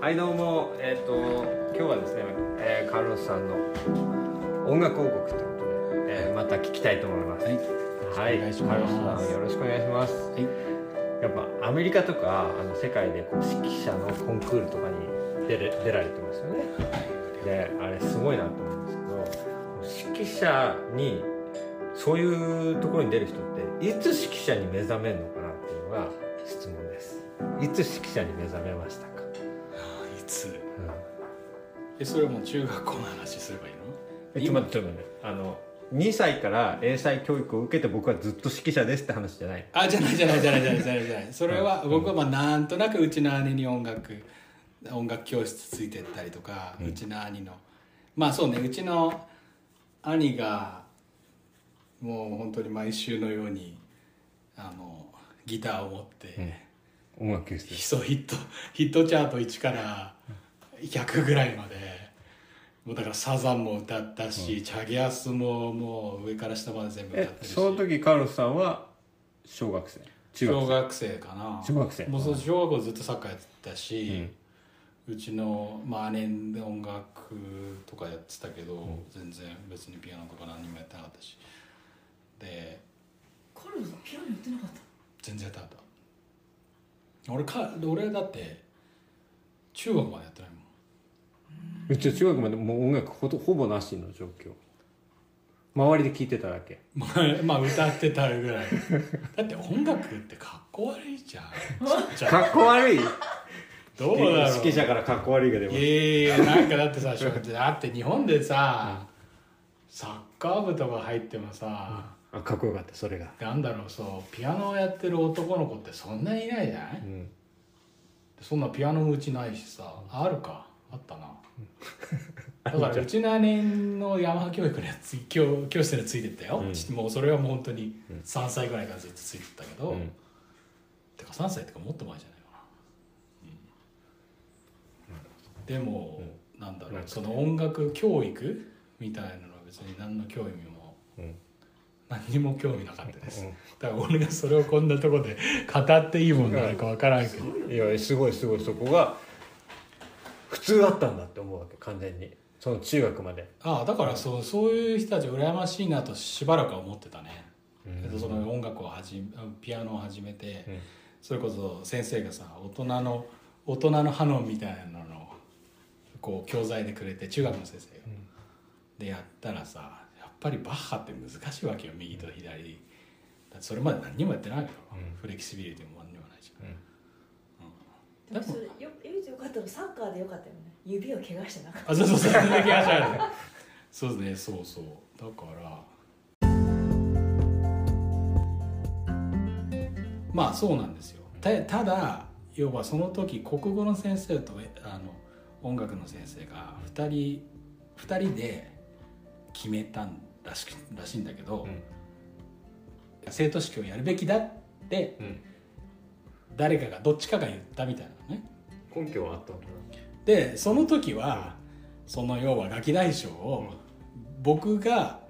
はいどうも。えっ、と今日はですね、えーカルロスさんの音楽王国ということで、えーまた聞きたいと思います。はい。はい。カルロスさんよろしくお願いします。はい。やっぱアメリカとかあの世界でこう指揮者のコンクールとかに出れ出られてますよね。であれすごいなと思うんですけど指揮者にそういうところに出る人っていつ指揮者に目覚めるのかなっていうのが質問です。いつ指揮者に目覚めましたえそれはもう中学校の話すればいいの？えちょっと待ってちょっと待って。あの2歳から英才教育を受けて僕はずっと指揮者ですって話じゃない。あじゃないじゃないじゃないじゃないじゃない。じゃないそれは僕はまあなんとなくうちの兄に音楽音楽教室ついてったりとか、うちの兄の。まあそうねうちの兄がもう本当に毎週のようにあのギターを持って、音楽教室ヒットヒットチャート1から100ぐらいまで。もうだからサザンも歌ったし、チャゲアスももう上から下まで全部歌っえてるし。その時カルロスさんは小学生？中学生？小学生かな。中学生。もうそう小学校ずっとサッカーやってたし、うちの、まあ、姉で音楽とかやってたけど、全然別にピアノとか何にもやってなかったし。でカルピアノやってなかった？全然やってなかった。俺か俺だって中学までやってないもんうちは中学までもう音楽ほとほぼなしの状況。周りで聴いてただけ。まあ、まあ歌ってたぐらい。だって音楽ってかっこ悪いじゃん。ちっちゃい。かっこ悪い？どうだろう。指揮者からかっこ悪いが出ます。いやいやなんかだってさだって日本でさ、サッカー部とか入ってもさ、あかっこよかったそれが。なんだろうそうピアノをやってる男の子ってそんなにいないじゃない、うん。そんなピアノもうちないしさあるかあったな。だから うちの姉のヤマハ教育のやつ教教室についてったよ、もうそれはもう本当に3歳ぐらいからずっとついてったけど、うん。てか3歳とかもっと前じゃないかな、でも、なんだろうなんかその音楽教育みたいなのは別に何の興味も、うん。何にも興味なかったです、うん。だから俺がそれをこんなとこで語っていいもんなのか分からんけど、いやすごいすごいそこが普通だったんだって思うわけ完全に。その中学まで。ああだからそうそういう人たち羨ましいなとしばらくは思ってたね、けどその音楽を始めピアノを始めて、うん。それこそ先生がさ大人の大人のハノンみたいなのをこう教材でくれて中学の先生が、でやったらさやっぱりバッハって難しいわけよ右と左。それまで何にもやってないけど、フレキシビリティも何にもないし、でもそれよ唯一よかったのサッカーでよかったよね。指を怪我してなかっあそうそうそう。そんな気がしそうですね。そうそう。だから。まあそうなんですよ。たただ要はその時国語の先生とえあの音楽の先生が2人二人で決めたんらしくらしいんだけど、生徒式をやるべきだってうん誰かがどっちかが言ったみたいなのね。根拠はあったのかでその時はその要はガキ大将を僕が、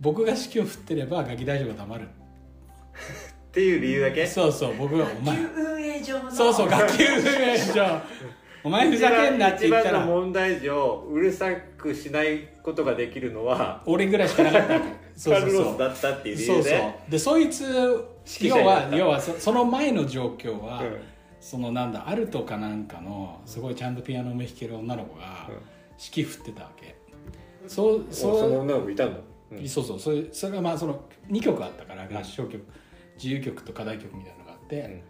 僕が指揮を振ってればガキ大将が黙る。っていう理由だけ？そうそう僕が「おた前。野球運営上の。そうそう学級運営上。お前ふざけんな」って言った一番のら問題上うるさくしないことができるのは俺ぐらいしかなかったそうそうそう。ロスだったっていう理由でそうそう。でそいつ要は要はそその前の状況は、うん。そのなんだアルトかなんかのすごいちゃんとピアノも弾ける女の子がうん。指揮振ってたわけ、そうそそうの女の子いたんだうん。そうそう。それそれがまあその2曲あったから合唱曲、自由曲と課題曲みたいなのがあって、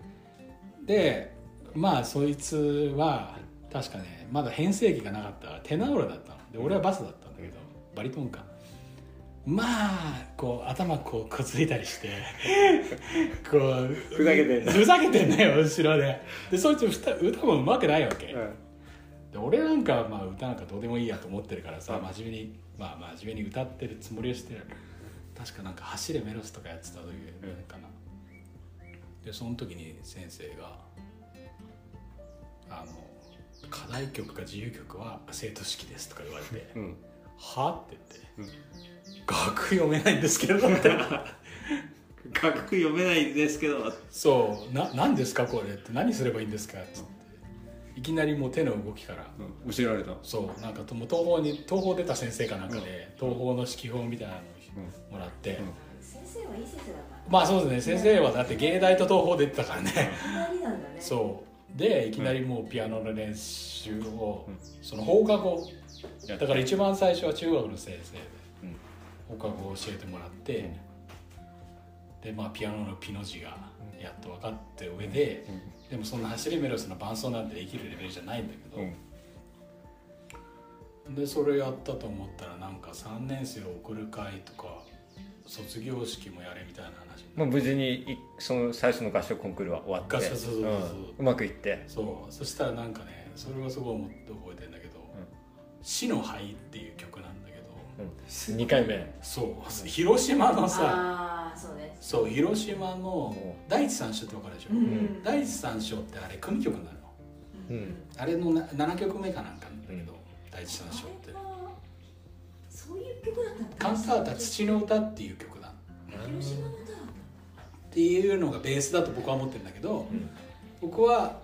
でまあそいつは確かねまだ編成機がなかったテナーロだったの。で俺はバスだったんだけど、バリトンかまあこう頭こうこついたりして こうふざけてんだふざけてんだよ後ろで。でそいつ歌歌もうまくないわけ、うん。で俺なんかまあ歌なんかどうでもいいやと思ってるからさ真面目にまあ真面目に歌ってるつもりをしてる。確かなんか「走れメロス」とかやってた時かな、でその時に先生があの「課題曲か自由曲は生徒式です」とか言われて。うん「は?」って言って「楽譜読めないんですけど」っ て楽譜読めないんですけど。そう。な何ですか？これって。何すればいいんですか？って。言っていきなりもう手の動きから。うん。教えられた。そう。なんかともう東宝に東宝出た先生かなんかで、東宝の指揮法みたいなのをもらって、うん。先生はいい先生だったまあそうですね。先生はだって芸大と東宝出てたからね。ん。だねそうでいきなりもうピアノの練習を、うん。その放課後。やだから一番最初は中学の先生でうん。放課後教えてもらって、でまあピアノのピの字がやっと分かって上で、でもそんな走りメロスの伴奏なんてできるレベルじゃないんだけど、うん。でそれやったと思ったらなんか3年生を送る会とか卒業式もやれみたいな話まあ、無事にいその最初の合唱コンクールは終わって。合唱そうそうそうそう。うん。うまくいって。そう。そしたらなんかねそれはすごい思って覚えてるんだけど「死の灰」っていう曲なんだけど2回目。そう。広島のさああそうね。そう広島の第一三章って分かるでしょ、うん。第一三章ってあれ組曲なの。うん。あれのな7曲目かなんかなんだけど、第一三章ってカンタータ土の歌っていう曲だ。っていうのがベースだと僕は思ってるんだけど、うん。僕は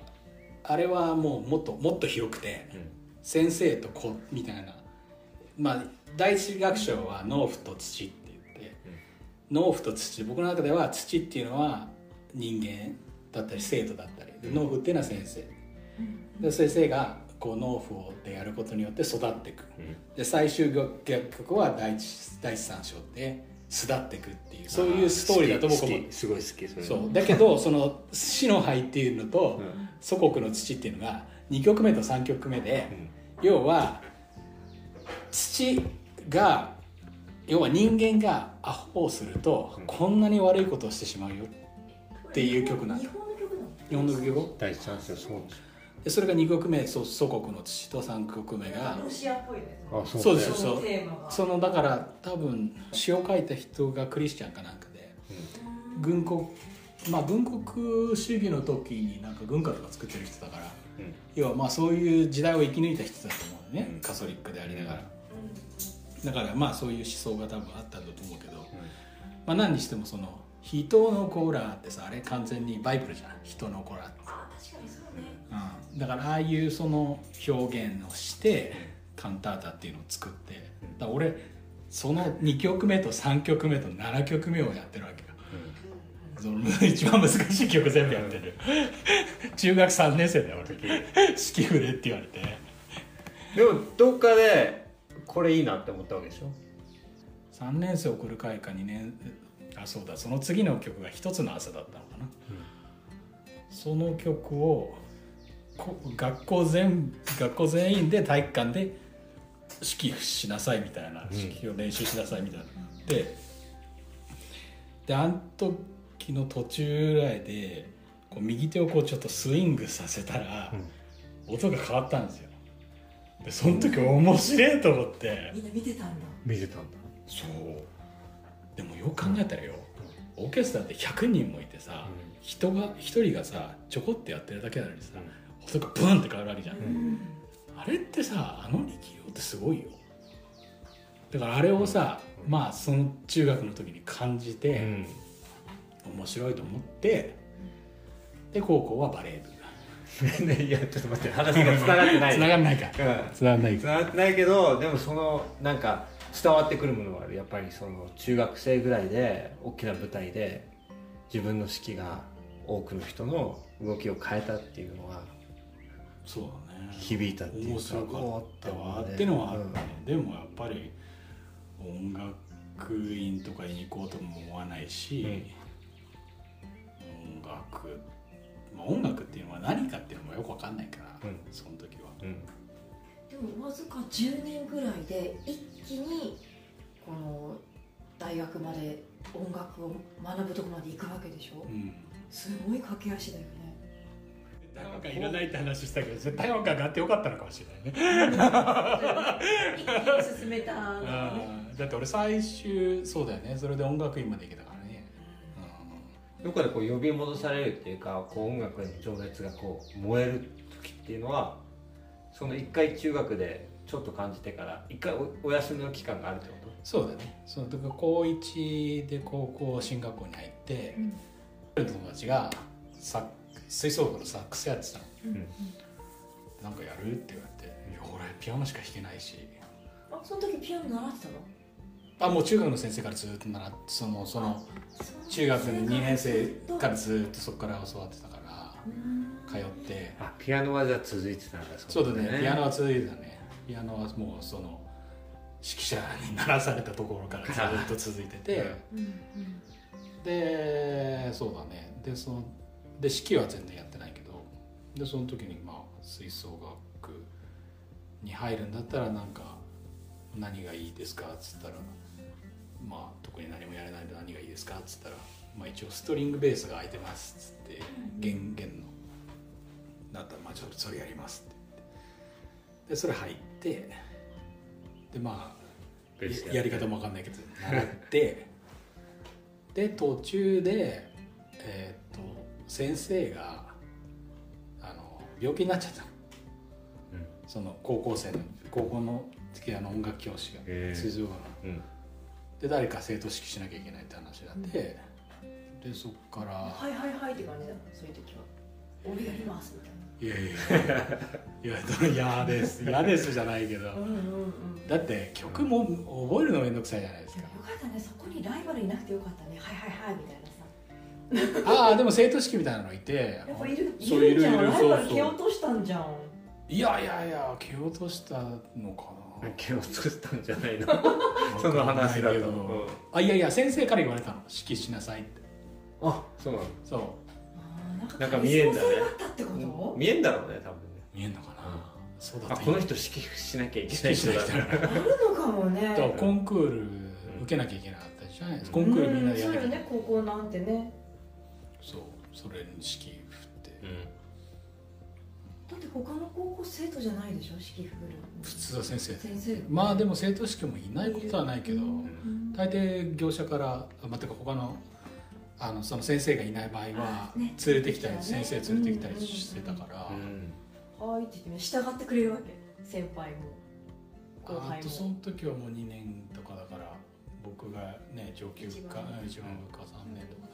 あれはもうもっともっと広くてうん。先生と子みたいな。まあ第一楽章は農夫と土って言って、農夫と土。僕の中では土っていうのは人間だったり生徒だったりで農夫っていうのは先生。で先生がこう農夫でやることによって育っていくで最終曲は第一第一三章で巣立っていくっていう。そういうストーリーだと僕は思う好きすごい好きそう。だけどその「死の灰」っていうのと「祖国の土」っていうのが2曲目と3曲目で、要は土が要は人間がアホをするとこんなに悪いことをしてしまうよっていう曲なん日だ本の曲なの日本の曲？第一三章そうでそれが2曲目そう祖国の土と3曲目がロシアっぽいねあそうそうですそのテーマが。そのだから多分詩を書いた人がクリスチャンかなんかで軍国まあ軍国主義の時になんか軍歌とか作ってる人だからうん。要はまあそういう時代を生き抜いた人だと思うね、うん。カソリックでありながら、だからまあそういう思想が多分あったんだと思うけど、まあ何にしてもその「人の子ら」ってさあれ完全にバイブルじゃない人の子らって、だからああいうその表現をしてカンタータっていうのを作ってだ俺その2曲目と3曲目と7曲目をやってるわけよ。その一番難しい曲全部やってる。中学3年生だよ俺。指揮振れって言われて。でもどっかでこれいいなって思ったわけでしょ？3年生送る会か2年あそうだ。その次の曲が一つの朝だったのかな、その曲をこ学校全学校全員で体育館で指揮しなさいみたいな、指揮を練習しなさいみたいな、でであの時の途中ぐらいでこう右手をこうちょっとスイングさせたら、音が変わったんですよ。でその時面白いと思って、みんな見てたんだ。見てたんだ。そう。でもよく考えたらよ、オーケストラって100人もいてさ、人が一人がさちょこってやってるだけなのにさ、音がブンって変わるわけじゃん、あれってさあの力量ってすごいよ。だからあれをさ、まあその中学の時に感じて、うん。面白いと思ってで高校はバレー部。ね いやちょっと待って話がつながってない。繋がんないか。うん。繋がんないつながってないけどでもそのなんか伝わってくるものがある。やっぱりその中学生ぐらいで大きな舞台で自分の指揮が多くの人の動きを変えたっていうのはそうだね。響いたっていうか面白かったわ。ってのはあったね、でもやっぱり音楽院とかに行こうとも思わないし、音楽、まあ、音楽っていうのは何かっていうのもよく分かんないから、うん。その時は。うんでもわずか10年ぐらいで一気にこの大学まで音楽を学ぶとこまで行くわけでしょ。うん。すごい駆け足だよね大音楽いらないって話したけど絶対音楽があってよかったのかもしれないね。一気に進めただって俺最終そうだよね。それで音楽院まで行けたからね、どこかでこう呼び戻されるっていうかこう音楽への情熱がこう燃える時っていうのはその一回中学でちょっと感じてから一回おお休みの期間があるってこと？そうだね。その時高1で高校進学校に入って、うん。友達がサッ吹奏楽のサックスやってたの。うん。なんかやるって言われて「いや俺ピアノしか弾けないし。あその時ピアノ習ってたの？あもう中学の先生からずっと習ってそのその中学の2年生からずっとそこから教わってたから通って。あピアノはじゃあ続いてたんだそうだねピアノは続いてたね。ピアノはもうその指揮者にならされたところからずっと 続いてて、うんうん。でそうだね。でそので指揮は全然やってないけどでその時にまあ吹奏楽に入るんだったらなんか何がいいですかっつったらまあ特に何もやれないんで何がいいですかっつったら、まあ、一応ストリングベースが空いてますっつって弦弦のだったらまあちょっとそれやりますって言って。でそれ入ってでまあややり方も分かんないけど習ってで途中でえーっと先生があの病気になっちゃったの。うん。その高校生の高校のピアノ音楽教師がへー吹奏楽のうん。で誰か生徒指揮しなきゃいけないって話になって、でそっから。はいはいはいって感じだ。そういう時は。俺やりますみたいな。いやいやいや。いや嫌です。嫌ですじゃないけど。うんうんうん。だって曲も覚えるのめんどくさいじゃないですか。よかったね。そこにライバルいなくてよかったね。はいはいはいみたいな。さああでも生徒式みたいなのいて。やっぱいるいそうるじゃんライバル蹴落としたんじゃん。いやいやいや蹴落としたのかな。毛を作ったんじゃないの？その話だけどうん。あいやいや先生から言われたの。指揮しなさいって。あそうなの？そう。なんか見えんだね。見えんだろうね多分ね。見えんのかな、そうだあこの人指揮しなきゃいけない人だ。あるのかもね。だからコンクール受けなきゃいけなかったじゃないですか。コンクールみんなでやうんそうよらなきゃいけないね高校なんてねそうそれに指揮振って。うん。だって他の高校生徒じゃないでしょ指揮振る普通は先生。先生。まあでも生徒式もいないことはないけどうん。大抵業者からあまた他のあのその先生がいない場合は連れてきたりね。先生連れてきたりしてたから。うん。はいって言ってね従ってくれるわけ先輩も。後輩あとそのも時はもう2年とかだから僕がね上級か上。か3年とか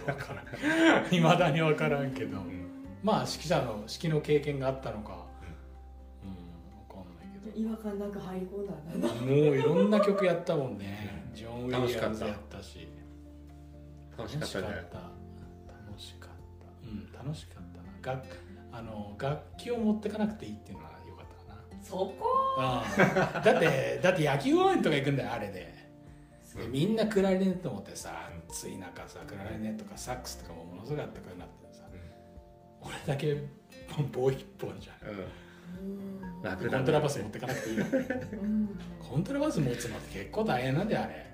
って言われると分からんいまだに分からんけど。まあ指揮者の指揮の経験があったのか。うん分かんないけど。違和感なんか入り込んだんもういろんな曲やったもんね。ジョン・ウィリアムズやったし。楽しかった。ね。楽しかった。うん楽しかったな。楽あの楽器を持ってかなくていいっていうのは良かったかな。そこ？うん。だってだって野球応援とか行くんだよあれででみんなクラリネット持ってさ暑い中さクラリネットとかサックスとかもものすごいあったかくなってさ俺だけ棒一本じゃん。うん。楽コントラバス持ってかなくていいのうん。コントラバス持つのって結構大変なんだよあれ。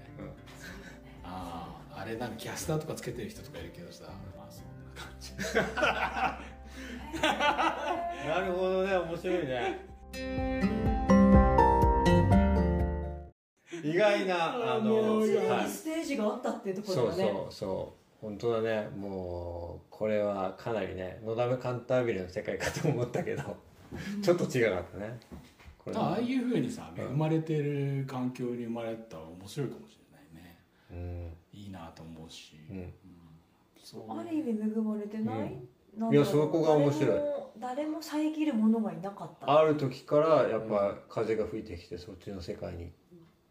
あああれなんかキャスターとかつけてる人とかいるけどさまあそんな感じ。なるほどね面白いね意外なあのステージがあったっていうとこそうろがね。そうそう。本当だね。もうこれはかなりねのだめカンタービレの世界かと思ったけどちょっと違かったね。これああいうふうにさうん。恵まれてる環境に生まれたら面白いかもしれないね。うん。いいなと思うし、うん。そうある意味恵まれてない、うん。いやそこが面白い。誰も誰も遮るものがいなかった。ある時からやっぱ風が吹いてきてそっちの世界に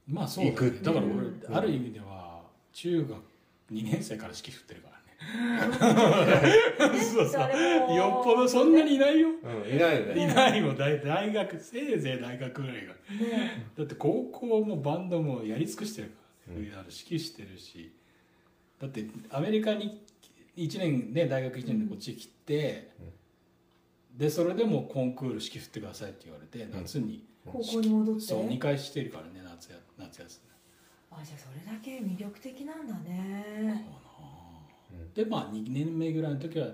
まあそうだ,、行くっていう。だから俺、うんある意味では中学2年生から指揮振ってるからね。そうよっぽどそんなにいないよ。うんいないよいねないもん。大大学せいぜい大学ぐらいが。ねだって高校もバンドもやり尽くしてるから、ね。うん。指揮してるし。だってアメリカに1年ね大学1年でこっち来て、でそれでもコンクール指揮振ってくださいって言われて夏に、高校に戻って。そう2回してるからね夏や夏休あじゃあそれだけ魅力的なんだね。みでまあ2年目ぐらいの時は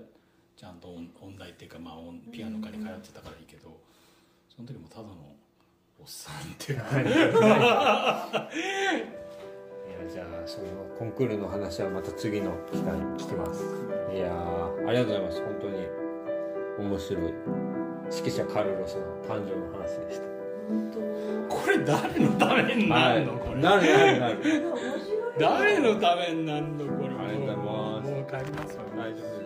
ちゃんと音音大っていうか、まあ、音ピアノ科に通ってたからいいけどその時もただのおっさんっていう。かい。やじゃあそのコンクールの話はまた次の機会に聞きます。いやーありがとうございます。本当に面白い。指揮者カルロスの誕生の話でしたこれ誰のためになるの、これ。誰のためになんのこれ。もう帰りますわ。大丈夫です